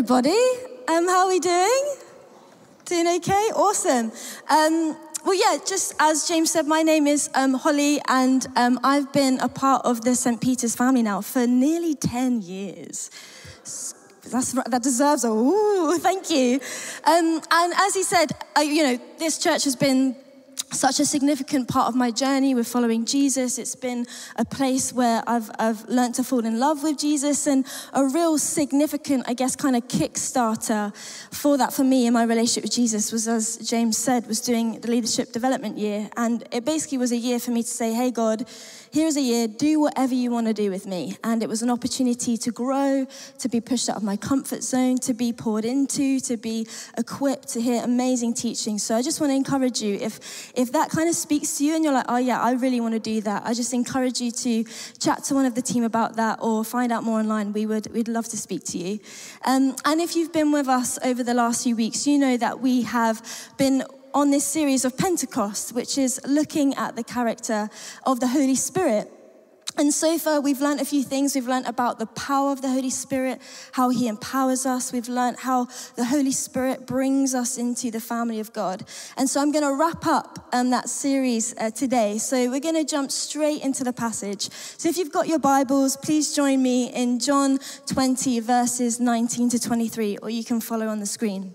everybody. Um, how are we doing? Doing okay? Awesome. Um, well, yeah, just as James said, my name is um, Holly, and um, I've been a part of the St. Peter's family now for nearly 10 years. That's, that deserves a ooh, thank you. Um, and as he said, uh, you know, this church has been such a significant part of my journey with following Jesus. It's been a place where I've, I've learned to fall in love with Jesus and a real significant, I guess, kind of kickstarter for that for me in my relationship with Jesus was, as James said, was doing the leadership development year. And it basically was a year for me to say, hey, God, here's a year, do whatever you want to do with me. And it was an opportunity to grow, to be pushed out of my comfort zone, to be poured into, to be equipped to hear amazing teaching. So I just want to encourage you if, if that kind of speaks to you and you're like, oh yeah, I really want to do that, I just encourage you to chat to one of the team about that or find out more online. We would, we'd love to speak to you. Um, and if you've been with us over the last few weeks, you know that we have been on this series of Pentecost, which is looking at the character of the Holy Spirit. And so far, we've learned a few things. We've learned about the power of the Holy Spirit, how He empowers us. We've learned how the Holy Spirit brings us into the family of God. And so I'm going to wrap up um, that series uh, today. So we're going to jump straight into the passage. So if you've got your Bibles, please join me in John 20, verses 19 to 23, or you can follow on the screen.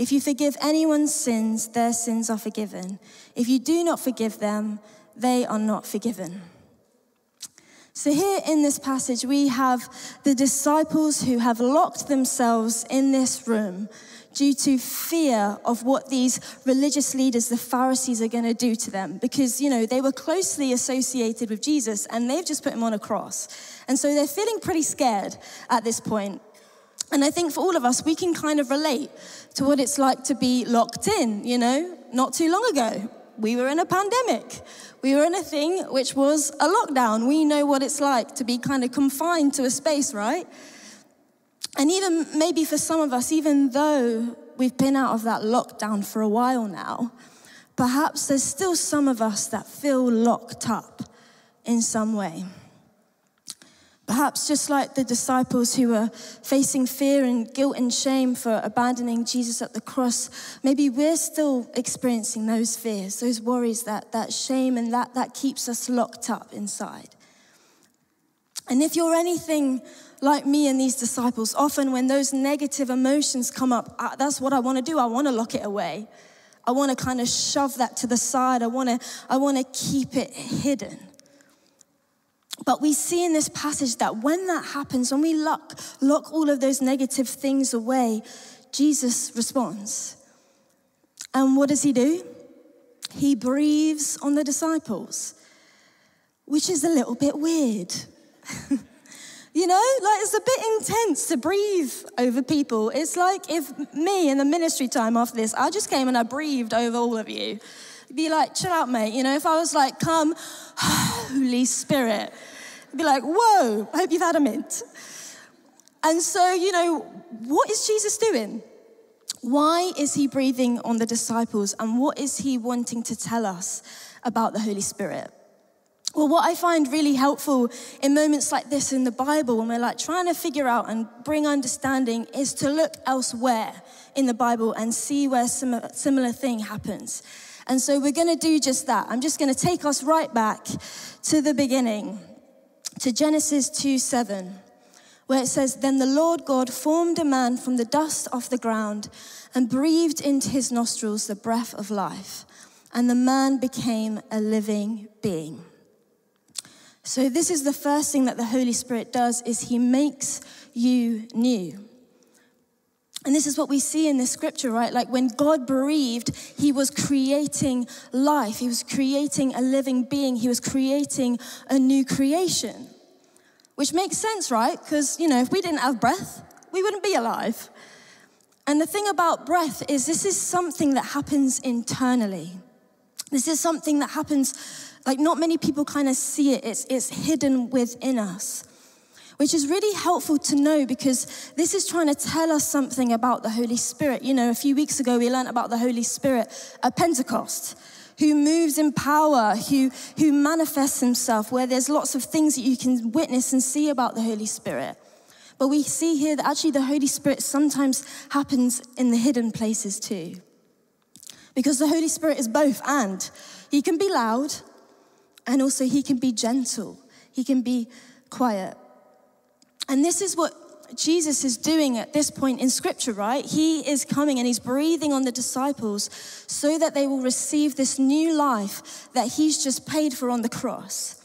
If you forgive anyone's sins, their sins are forgiven. If you do not forgive them, they are not forgiven. So, here in this passage, we have the disciples who have locked themselves in this room due to fear of what these religious leaders, the Pharisees, are going to do to them. Because, you know, they were closely associated with Jesus and they've just put him on a cross. And so they're feeling pretty scared at this point. And I think for all of us, we can kind of relate to what it's like to be locked in, you know, not too long ago. We were in a pandemic. We were in a thing which was a lockdown. We know what it's like to be kind of confined to a space, right? And even maybe for some of us, even though we've been out of that lockdown for a while now, perhaps there's still some of us that feel locked up in some way. Perhaps just like the disciples who were facing fear and guilt and shame for abandoning Jesus at the cross, maybe we're still experiencing those fears, those worries, that, that shame, and that, that keeps us locked up inside. And if you're anything like me and these disciples, often when those negative emotions come up, ah, that's what I want to do. I want to lock it away. I want to kind of shove that to the side. I want to I want to keep it hidden. But we see in this passage that when that happens, when we lock, lock all of those negative things away, Jesus responds. And what does he do? He breathes on the disciples, which is a little bit weird. you know, like it's a bit intense to breathe over people. It's like if me in the ministry time after this, I just came and I breathed over all of you. Be like, chill out, mate. You know, if I was like, come, Holy Spirit, be like, whoa, I hope you've had a mint. And so, you know, what is Jesus doing? Why is he breathing on the disciples? And what is he wanting to tell us about the Holy Spirit? Well, what I find really helpful in moments like this in the Bible, when we're like trying to figure out and bring understanding, is to look elsewhere in the Bible and see where some similar thing happens. And so we're going to do just that. I'm just going to take us right back to the beginning to Genesis 2 7, where it says, Then the Lord God formed a man from the dust of the ground and breathed into his nostrils the breath of life, and the man became a living being. So this is the first thing that the Holy Spirit does is he makes you new. And this is what we see in this scripture, right? Like when God breathed, He was creating life. He was creating a living being. He was creating a new creation. Which makes sense, right? Because, you know, if we didn't have breath, we wouldn't be alive. And the thing about breath is, this is something that happens internally. This is something that happens, like, not many people kind of see it, it's, it's hidden within us. Which is really helpful to know because this is trying to tell us something about the Holy Spirit. You know, a few weeks ago we learned about the Holy Spirit at Pentecost who moves in power, who, who manifests himself, where there's lots of things that you can witness and see about the Holy Spirit. But we see here that actually the Holy Spirit sometimes happens in the hidden places too. Because the Holy Spirit is both and. He can be loud and also he can be gentle, he can be quiet. And this is what Jesus is doing at this point in scripture, right? He is coming and he's breathing on the disciples so that they will receive this new life that he's just paid for on the cross.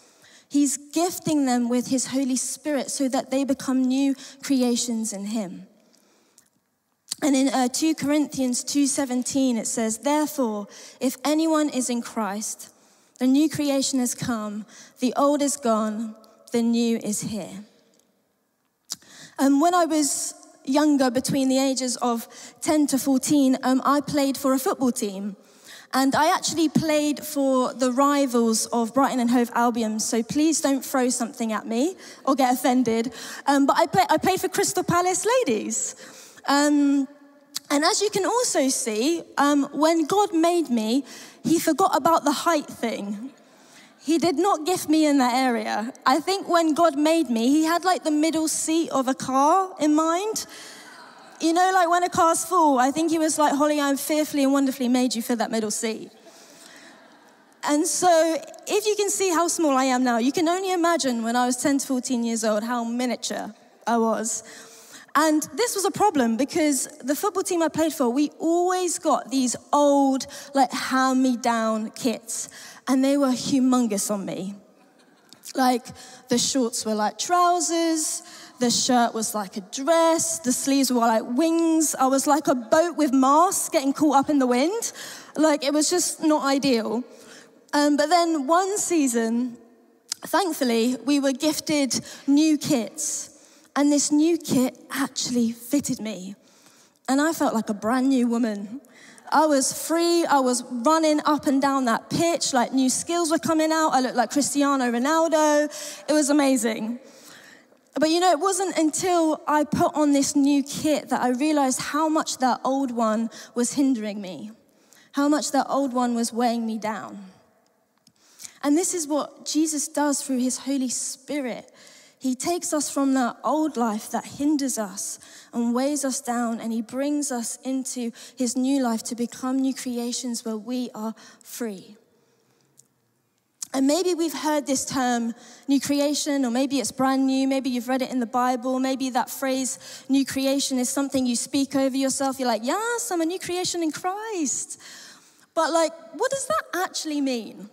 He's gifting them with his Holy Spirit so that they become new creations in him. And in uh, 2 Corinthians 2:17 it says, "Therefore, if anyone is in Christ, the new creation has come, the old is gone, the new is here." Um, when I was younger, between the ages of 10 to 14, um, I played for a football team. And I actually played for the rivals of Brighton and Hove Albion, so please don't throw something at me or get offended. Um, but I, play, I, played for Crystal Palace Ladies. Um, and as you can also see, um, when God made me, He forgot about the height thing. He did not gift me in that area. I think when God made me, He had like the middle seat of a car in mind. You know, like when a car's full, I think He was like, Holly, I'm fearfully and wonderfully made you for that middle seat. And so, if you can see how small I am now, you can only imagine when I was 10 to 14 years old how miniature I was. And this was a problem because the football team I played for, we always got these old, like hand me down kits and they were humongous on me. Like the shorts were like trousers, the shirt was like a dress, the sleeves were like wings. I was like a boat with masts getting caught up in the wind. Like it was just not ideal. Um, but then one season, thankfully, we were gifted new kits. And this new kit actually fitted me. And I felt like a brand new woman. I was free. I was running up and down that pitch, like new skills were coming out. I looked like Cristiano Ronaldo. It was amazing. But you know, it wasn't until I put on this new kit that I realized how much that old one was hindering me, how much that old one was weighing me down. And this is what Jesus does through his Holy Spirit. He takes us from that old life that hinders us and weighs us down, and He brings us into His new life to become new creations where we are free. And maybe we've heard this term, new creation, or maybe it's brand new. Maybe you've read it in the Bible. Maybe that phrase, new creation, is something you speak over yourself. You're like, yes, I'm a new creation in Christ. But, like, what does that actually mean?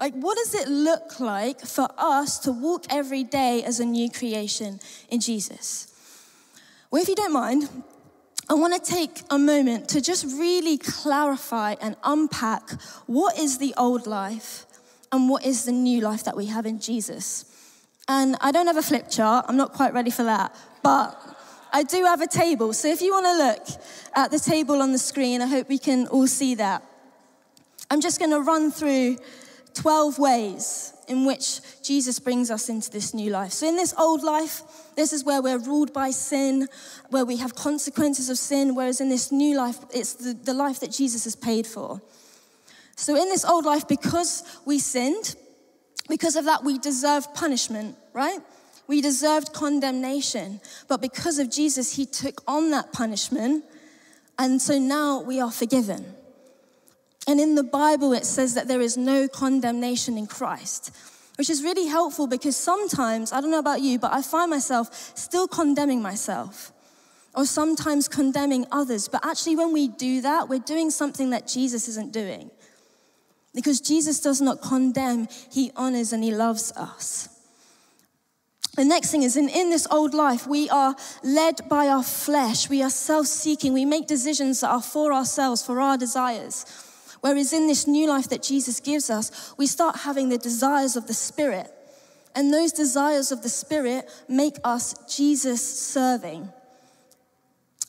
Like, what does it look like for us to walk every day as a new creation in Jesus? Well, if you don't mind, I want to take a moment to just really clarify and unpack what is the old life and what is the new life that we have in Jesus. And I don't have a flip chart, I'm not quite ready for that, but I do have a table. So if you want to look at the table on the screen, I hope we can all see that. I'm just going to run through 12 ways in which Jesus brings us into this new life. So, in this old life, this is where we're ruled by sin, where we have consequences of sin, whereas in this new life, it's the, the life that Jesus has paid for. So, in this old life, because we sinned, because of that, we deserved punishment, right? We deserved condemnation. But because of Jesus, he took on that punishment. And so now we are forgiven. And in the Bible, it says that there is no condemnation in Christ, which is really helpful because sometimes, I don't know about you, but I find myself still condemning myself or sometimes condemning others. But actually, when we do that, we're doing something that Jesus isn't doing. Because Jesus does not condemn, he honors and he loves us. The next thing is in, in this old life, we are led by our flesh. We are self seeking. We make decisions that are for ourselves, for our desires. Whereas in this new life that Jesus gives us, we start having the desires of the Spirit. And those desires of the Spirit make us Jesus serving.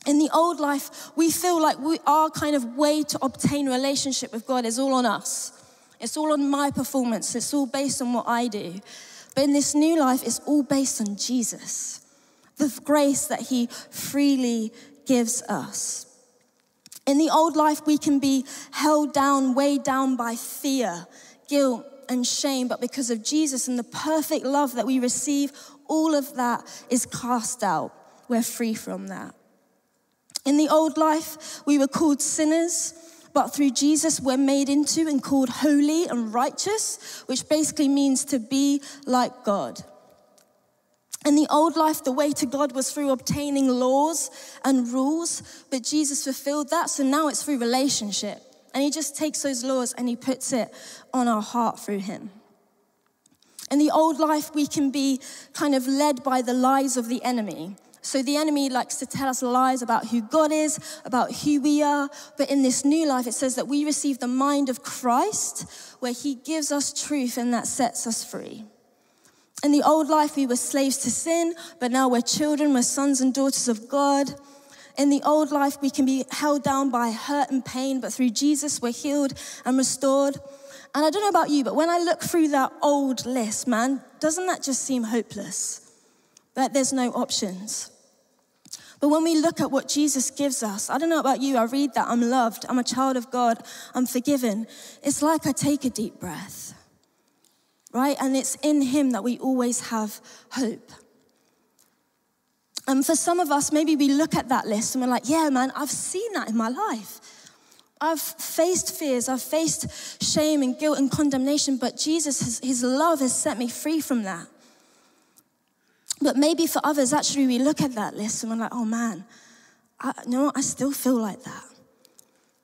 In the old life, we feel like we, our kind of way to obtain relationship with God is all on us. It's all on my performance. It's all based on what I do. But in this new life, it's all based on Jesus, the grace that He freely gives us. In the old life, we can be held down, weighed down by fear, guilt, and shame, but because of Jesus and the perfect love that we receive, all of that is cast out. We're free from that. In the old life, we were called sinners, but through Jesus, we're made into and called holy and righteous, which basically means to be like God. In the old life, the way to God was through obtaining laws and rules, but Jesus fulfilled that, so now it's through relationship. And He just takes those laws and He puts it on our heart through Him. In the old life, we can be kind of led by the lies of the enemy. So the enemy likes to tell us lies about who God is, about who we are. But in this new life, it says that we receive the mind of Christ, where He gives us truth and that sets us free. In the old life, we were slaves to sin, but now we're children, we're sons and daughters of God. In the old life, we can be held down by hurt and pain, but through Jesus, we're healed and restored. And I don't know about you, but when I look through that old list, man, doesn't that just seem hopeless? That there's no options. But when we look at what Jesus gives us, I don't know about you, I read that I'm loved, I'm a child of God, I'm forgiven. It's like I take a deep breath right? And it's in Him that we always have hope. And for some of us, maybe we look at that list and we're like, yeah, man, I've seen that in my life. I've faced fears, I've faced shame and guilt and condemnation, but Jesus, his, love has set me free from that. But maybe for others, actually, we look at that list and we're like, oh man, I, you know what? I still feel like that.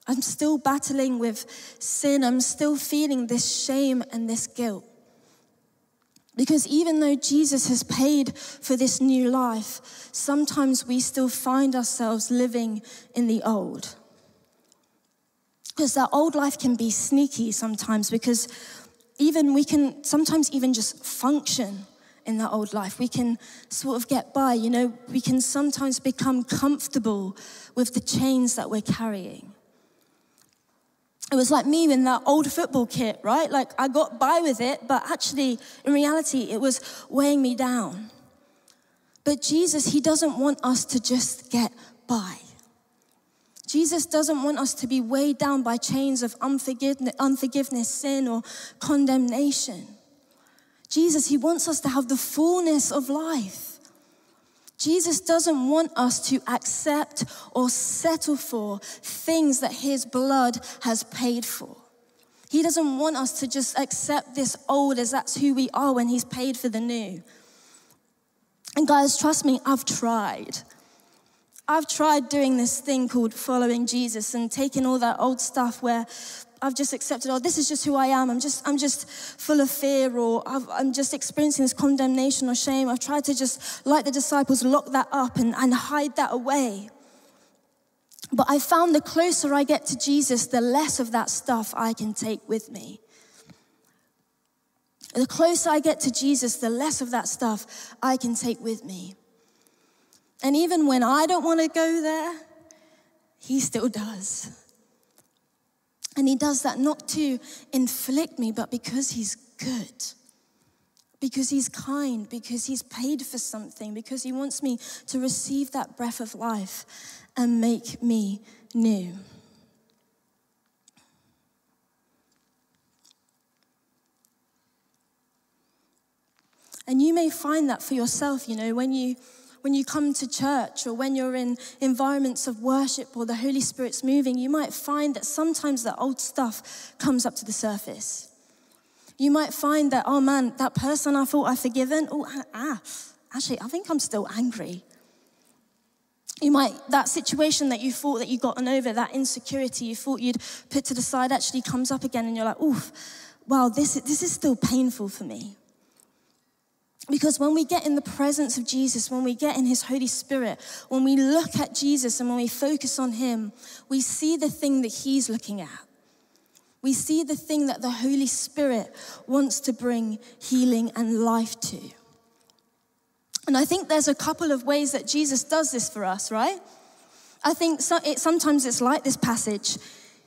I'm still battling with sin. I'm still feeling this shame and this guilt. Because even though Jesus has paid for this new life, sometimes we still find ourselves living in the old. Because that old life can be sneaky sometimes, because even we can sometimes even just function in that old life. We can sort of get by, you know, we can sometimes become comfortable with the chains that we're carrying it was like me in that old football kit, right? Like I got by with it, but actually, in reality, it was weighing me down. But Jesus, He doesn't want us to just get by. Jesus doesn't want us to be weighed down by chains of unforgiveness, sin, or condemnation. Jesus, He wants us to have the fullness of life. Jesus doesn't want us to accept or settle for things that his blood has paid for. He doesn't want us to just accept this old as that's who we are when he's paid for the new. And guys, trust me, I've tried. I've tried doing this thing called following Jesus and taking all that old stuff where I've just accepted, oh, this is just who I am. I'm just, I'm just full of fear, or i am just experiencing this condemnation or shame. I've tried to just, like the disciples, lock that up and, and hide that away. But I found the closer I get to Jesus, the less of that stuff I can take with me. The closer I get to Jesus, the less of that stuff I can take with me. And even when I don't want to go there, He still does. And he does that not to inflict me, but because he's good. Because he's kind, because he's paid for something, because he wants me to receive that breath of life and make me new. And you may find that for yourself, you know, when you when you come to church or when you're in environments of worship or the Holy Spirit's moving, you might find that sometimes the old stuff comes up to the surface. You might find that, oh man, that person I thought I'd forgiven, oh, ah, actually, I think I'm still angry. You might, that situation that you thought that you'd gotten over, that insecurity you thought you'd put to the side actually comes up again and you're like, oof, wow, this, this is still painful for me. Because when we get in the presence of Jesus, when we get in His Holy Spirit, when we look at Jesus and when we focus on Him, we see the thing that He's looking at. We see the thing that the Holy Spirit wants to bring healing and life to. And I think there's a couple of ways that Jesus does this for us, right? I think so, it, sometimes it's like this passage.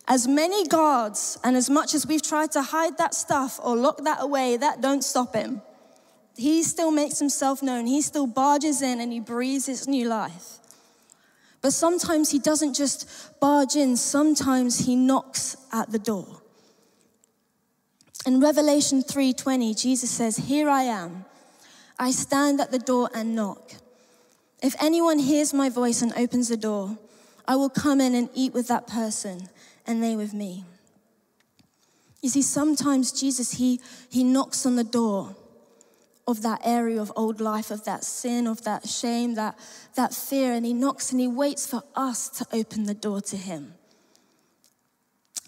As many guards, and as much as we've tried to hide that stuff or lock that away, that don't stop him. He still makes himself known. He still barges in and he breathes his new life. But sometimes he doesn't just barge in, sometimes he knocks at the door. In Revelation 3:20, Jesus says, "Here I am. I stand at the door and knock. If anyone hears my voice and opens the door, I will come in and eat with that person and they with me." You see, sometimes Jesus, he, he knocks on the door of that area of old life, of that sin, of that shame, that, that fear, and he knocks and he waits for us to open the door to him.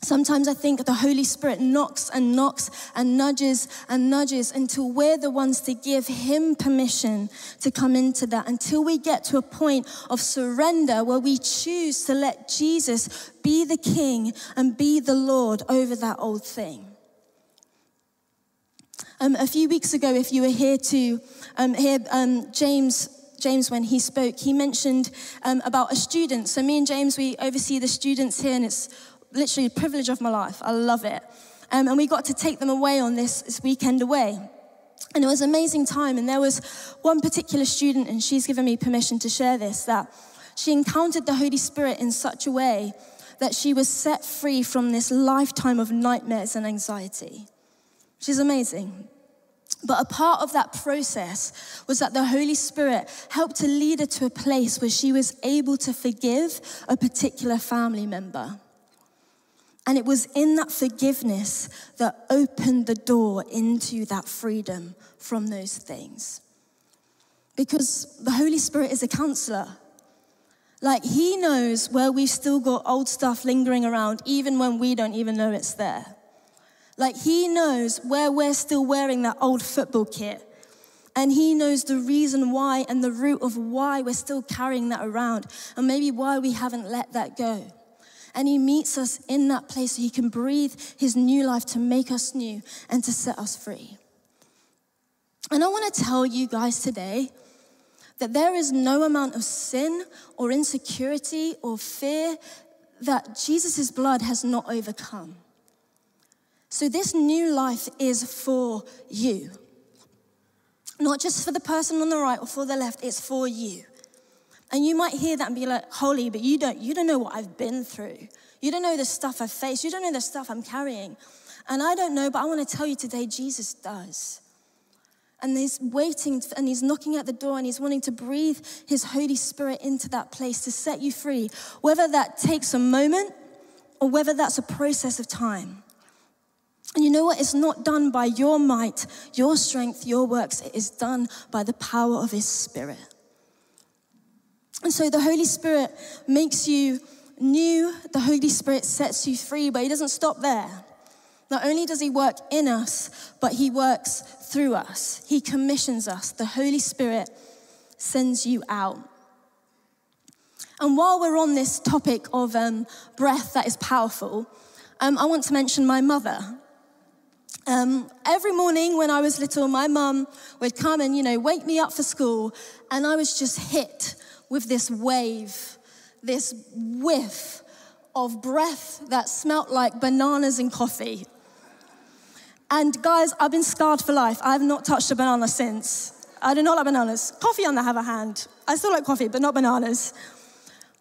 Sometimes I think the Holy Spirit knocks and knocks and nudges and nudges until we're the ones to give Him permission to come into that, until we get to a point of surrender where we choose to let Jesus be the King and be the Lord over that old thing. Um, a few weeks ago, if you were here to um, hear um, James James, when he spoke, he mentioned um, about a student. So, me and James, we oversee the students here, and it's literally a privilege of my life. I love it. Um, and we got to take them away on this, this weekend away. And it was an amazing time. And there was one particular student, and she's given me permission to share this, that she encountered the Holy Spirit in such a way that she was set free from this lifetime of nightmares and anxiety, which is amazing. But a part of that process was that the Holy Spirit helped to lead her to a place where she was able to forgive a particular family member. And it was in that forgiveness that opened the door into that freedom from those things. Because the Holy Spirit is a counselor. Like, He knows where we've still got old stuff lingering around, even when we don't even know it's there. Like, He knows where we're still wearing that old football kit. And He knows the reason why and the root of why we're still carrying that around, and maybe why we haven't let that go. And He meets us in that place so He can breathe His new life to make us new and to set us free. And I want to tell you guys today that there is no amount of sin or insecurity or fear that Jesus' blood has not overcome. So, this new life is for you. Not just for the person on the right or for the left, it's for you. And you might hear that and be like, holy, but you don't, you don't know what I've been through. You don't know the stuff I've faced. You don't know the stuff I'm carrying. And I don't know, but I want to tell you today, Jesus does. And he's waiting and he's knocking at the door and he's wanting to breathe his Holy Spirit into that place to set you free, whether that takes a moment or whether that's a process of time. And you know what? It's not done by your might, your strength, your works. It is done by the power of his Spirit. And so the Holy Spirit makes you new, the Holy Spirit sets you free, but He doesn't stop there. Not only does He work in us, but He works through us. He commissions us. The Holy Spirit sends you out. And while we're on this topic of um, breath that is powerful, um, I want to mention my mother. Um, every morning when I was little, my mum would come and, you know, wake me up for school, and I was just hit with this wave, this whiff of breath that smelt like bananas and coffee. And guys, I've been scarred for life. I have not touched a banana since. I do not like bananas. Coffee on the other hand. I still like coffee, but not bananas.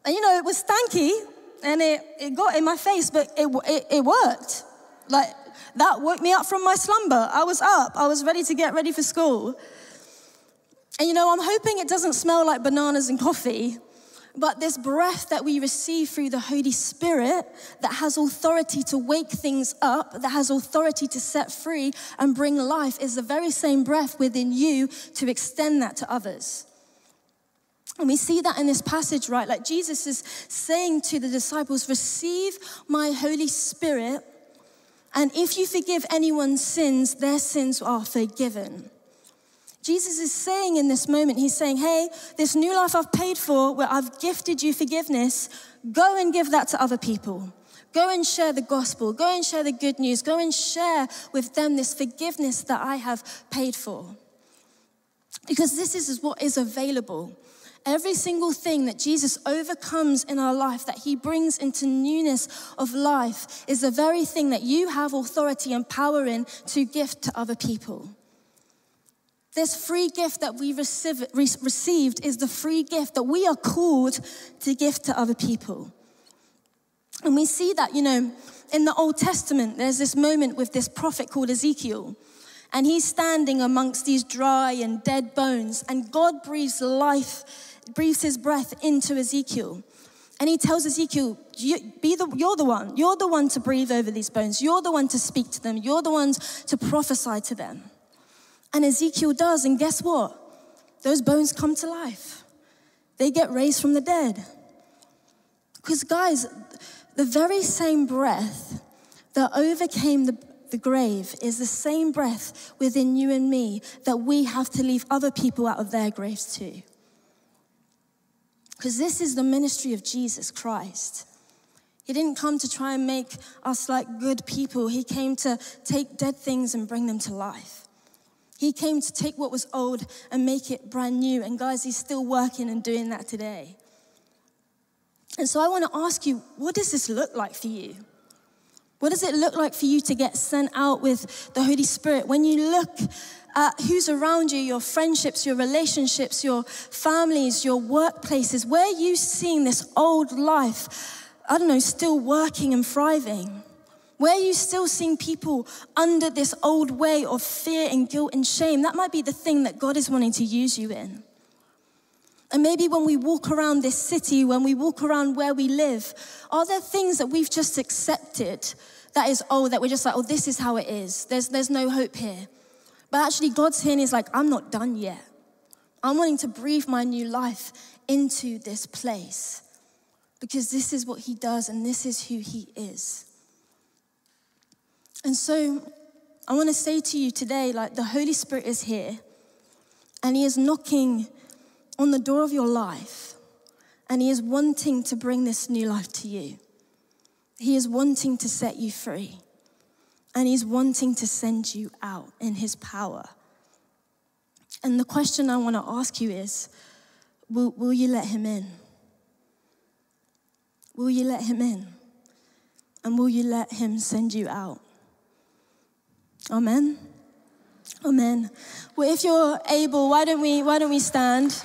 And you know, it was stanky and it, it got in my face, but it, it, it worked. Like, that woke me up from my slumber. I was up, I was ready to get ready for school. And you know, I'm hoping it doesn't smell like bananas and coffee, but this breath that we receive through the Holy Spirit that has authority to wake things up, that has authority to set free and bring life, is the very same breath within you to extend that to others. And we see that in this passage, right? Like Jesus is saying to the disciples, Receive my Holy Spirit, and if you forgive anyone's sins, their sins are forgiven. Jesus is saying in this moment, He's saying, Hey, this new life I've paid for, where I've gifted you forgiveness, go and give that to other people. Go and share the gospel. Go and share the good news. Go and share with them this forgiveness that I have paid for. Because this is what is available. Every single thing that Jesus overcomes in our life, that he brings into newness of life, is the very thing that you have authority and power in to gift to other people. This free gift that we receive, received is the free gift that we are called to give to other people. And we see that, you know, in the Old Testament, there's this moment with this prophet called Ezekiel. And he's standing amongst these dry and dead bones, and God breathes life, breathes his breath into Ezekiel. And he tells Ezekiel, you, be the, You're the one. You're the one to breathe over these bones. You're the one to speak to them. You're the ones to prophesy to them. And Ezekiel does. And guess what? Those bones come to life, they get raised from the dead. Because, guys, the very same breath that overcame the, the grave is the same breath within you and me that we have to leave other people out of their graves too. Because this is the ministry of Jesus Christ. He didn't come to try and make us like good people, He came to take dead things and bring them to life. He came to take what was old and make it brand new. And guys, He's still working and doing that today. And so I want to ask you, what does this look like for you? What does it look like for you to get sent out with the Holy Spirit? When you look at who's around you, your friendships, your relationships, your families, your workplaces, where are you seeing this old life, I don't know, still working and thriving? Where are you still seeing people under this old way of fear and guilt and shame? That might be the thing that God is wanting to use you in. And maybe when we walk around this city, when we walk around where we live, are there things that we've just accepted that is old, that we're just like, oh, this is how it is? There's, there's no hope here. But actually, God's here is like, I'm not done yet. I'm wanting to breathe my new life into this place because this is what He does and this is who He is. And so, I want to say to you today, like, the Holy Spirit is here and He is knocking on the door of your life, and He is wanting to bring this new life to you. He is wanting to set you free, and He's wanting to send you out in His power. And the question I want to ask you is will, will you let Him in? Will you let Him in? And will you let Him send you out? Amen. Amen. Well, if you're able, why don't we why don't we stand?